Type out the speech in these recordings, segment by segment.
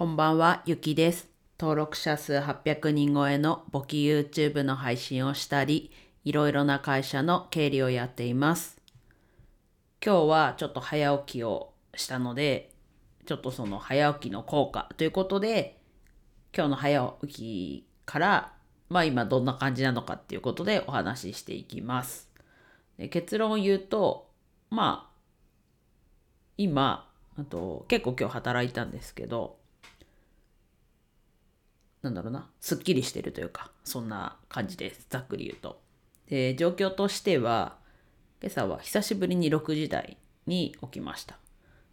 こんばんは、ゆきです。登録者数800人超えの簿記 YouTube の配信をしたり、いろいろな会社の経理をやっています。今日はちょっと早起きをしたので、ちょっとその早起きの効果ということで、今日の早起きから、まあ今どんな感じなのかっていうことでお話ししていきます。で結論を言うと、まあ、今、あと結構今日働いたんですけど、なんだろうな、すっきりしてるというか、そんな感じです。ざっくり言うと。で、状況としては、今朝は久しぶりに6時台に起きました。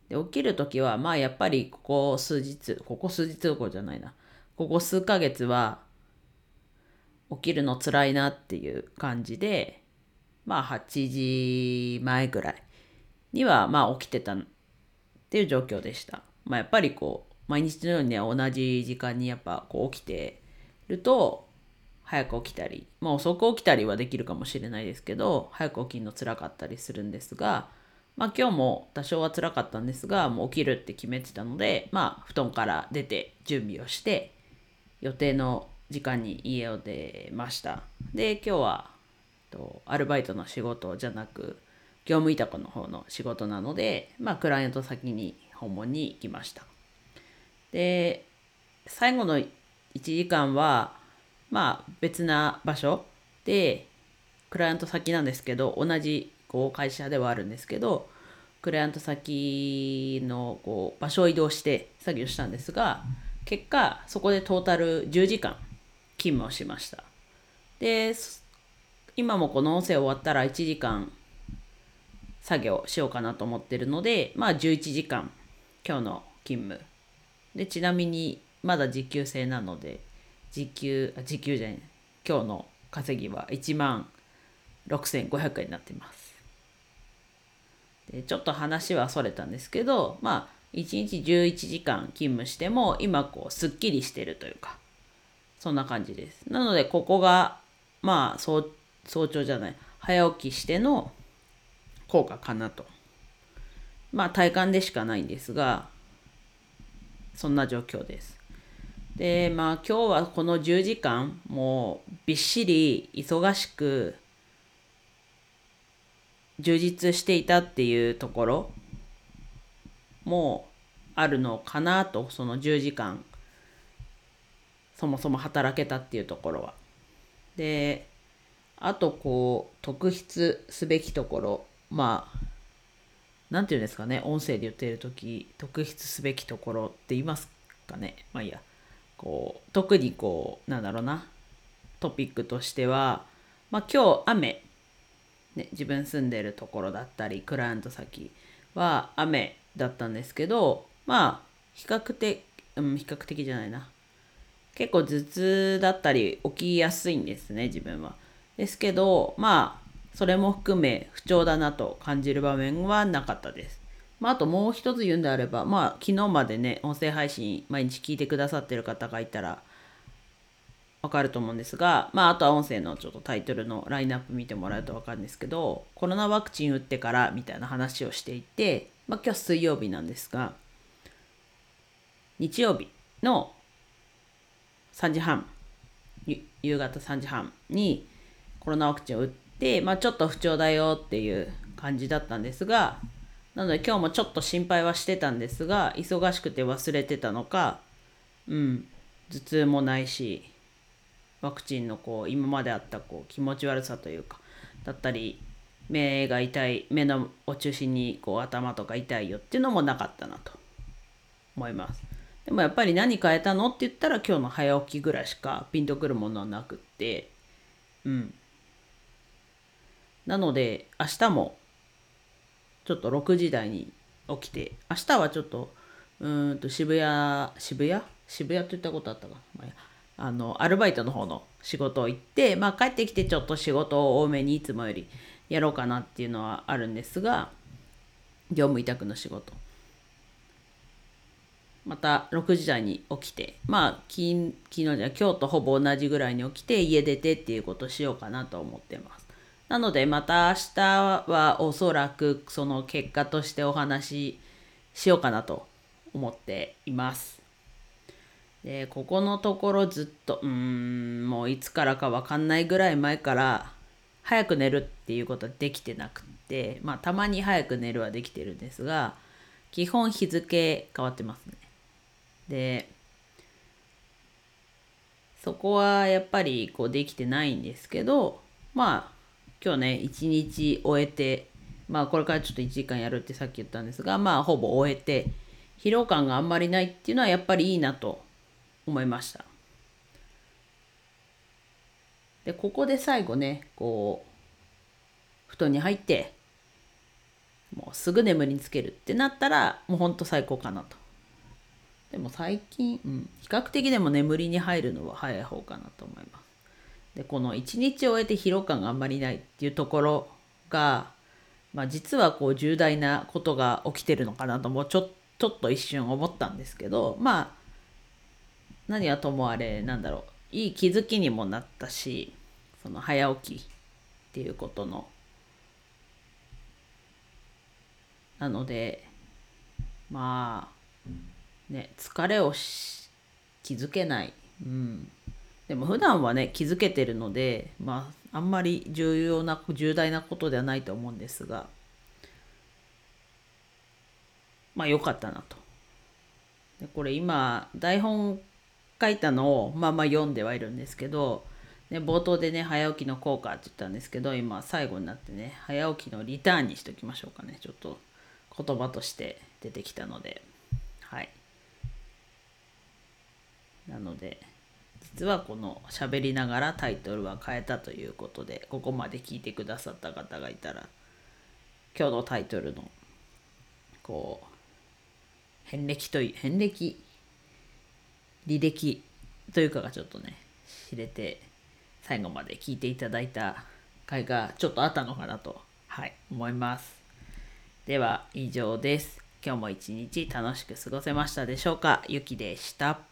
で、起きるときは、まあやっぱりここ数日、ここ数日どころじゃないな、ここ数ヶ月は、起きるの辛いなっていう感じで、まあ8時前ぐらいには、まあ起きてたっていう状況でした。まあやっぱりこう、毎日のようにね、同じ時間にやっぱこう起きてると、早く起きたり、まあ遅く起きたりはできるかもしれないですけど、早く起きるの辛かったりするんですが、まあ今日も多少は辛かったんですが、もう起きるって決めてたので、まあ布団から出て準備をして、予定の時間に家を出ました。で、今日は、とアルバイトの仕事じゃなく、業務委託の方の仕事なので、まあクライアント先に訪問に行きました。で、最後の1時間は、まあ別な場所で、クライアント先なんですけど、同じこう会社ではあるんですけど、クライアント先のこう場所を移動して作業したんですが、結果、そこでトータル10時間勤務をしました。で、今もこの音声終わったら1時間作業しようかなと思ってるので、まあ11時間今日の勤務。で、ちなみにまだ時給制なので、時給、あ時給じゃない、今日の稼ぎは1万6500円になってます。で、ちょっと話はそれたんですけど、まあ1日11時間勤務しても今こうすっきりしてるというか、そんな感じです。なのでここが、まあ早早朝じゃない、早起きしての効果かなと。まあ体感でしかないんですが、そんな状況です。で、まあ今日はこの10時間、もうびっしり忙しく充実していたっていうところもあるのかなと、その10時間、そもそも働けたっていうところは。で、あとこう、特筆すべきところ、まあ、なんていうんですかね、音声で言っているとき、特筆すべきところって言いますかね。まあいいや。こう、特にこう、なんだろうな、トピックとしては、まあ今日雨、ね、自分住んでるところだったり、クライアント先は雨だったんですけど、まあ、比較的、うん、比較的じゃないな。結構頭痛だったり起きやすいんですね、自分は。ですけど、まあ、それも含め不調だなと感じる場面はなかったです。まあ、あともう一つ言うんであれば、まあ、昨日までね、音声配信毎日聞いてくださってる方がいたら、わかると思うんですが、まあ、あとは音声のちょっとタイトルのラインナップ見てもらうとわかるんですけど、コロナワクチン打ってからみたいな話をしていて、まあ、今日水曜日なんですが、日曜日の3時半、夕方3時半にコロナワクチンを打って、でまあ、ちょっと不調だよっていう感じだったんですが、なので今日もちょっと心配はしてたんですが、忙しくて忘れてたのか、うん、頭痛もないし、ワクチンのこう今まであったこう気持ち悪さというか、だったり、目が痛い、目のを中心にこう頭とか痛いよっていうのもなかったなと思います。でもやっぱり何変えたのって言ったら今日の早起きぐらいしかピンとくるものはなくって、うん。なので明日もちょっと6時台に起きて、明日はちょっと、うんと渋谷、渋谷？渋谷って言ったことあったか？な、あの、アルバイトの方の仕事を行って、まあ帰ってきてちょっと仕事を多めにいつもよりやろうかなっていうのはあるんですが、業務委託の仕事。また6時台に起きて、まあ、き昨日じゃ今日とほぼ同じぐらいに起きて、家出てっていうことをしようかなと思ってます。なので、また明日はおそらくその結果としてお話ししようかなと思っています。でここのところずっとうーんもういつからか分かんないぐらい前から早く寝るっていうことはできてなくてまあたまに早く寝るはできてるんですが基本日付変わってますね。でそこはやっぱりこうできてないんですけどまあ今日ね一日終えてまあこれからちょっと1時間やるってさっき言ったんですがまあほぼ終えて疲労感があんまりないっていうのはやっぱりいいなと思いました。でここで最後ねこう布団に入ってもうすぐ眠りにつけるってなったらもうほんと最高かなと。でも最近、うん、比較的でも眠りに入るのは早い方かなと思います。でこの一日を終えて疲労感があんまりないっていうところが、まあ、実はこう重大なことが起きてるのかなともちょちょっと一瞬思ったんですけどまあ何はともあれなんだろう。いい気づきにもなったしその早起きっていうことの。なのでまあね疲れをし気づけない、うん、でも普段はね気づけてるのでまああんまり重要な重大なことではないと思うんですがまあ良かったなと。でこれ今台本書いたのをまあまあ読んではいるんですけど、ね、冒頭でね早起きの効果って言ったんですけど今最後になってね早起きのリターンにしときましょうかね。ちょっと言葉として出てきたので。はい。なので実はこの喋りながらタイトルは変えたということでここまで聞いてくださった方がいたら今日のタイトルのこう遍歴という遍歴履歴というかがちょっとね知れて最後まで聞いていただいた回がちょっとあったのかなとはい思います。では以上です。今日も一日楽しく過ごせましたでしょうか？ゆきでした。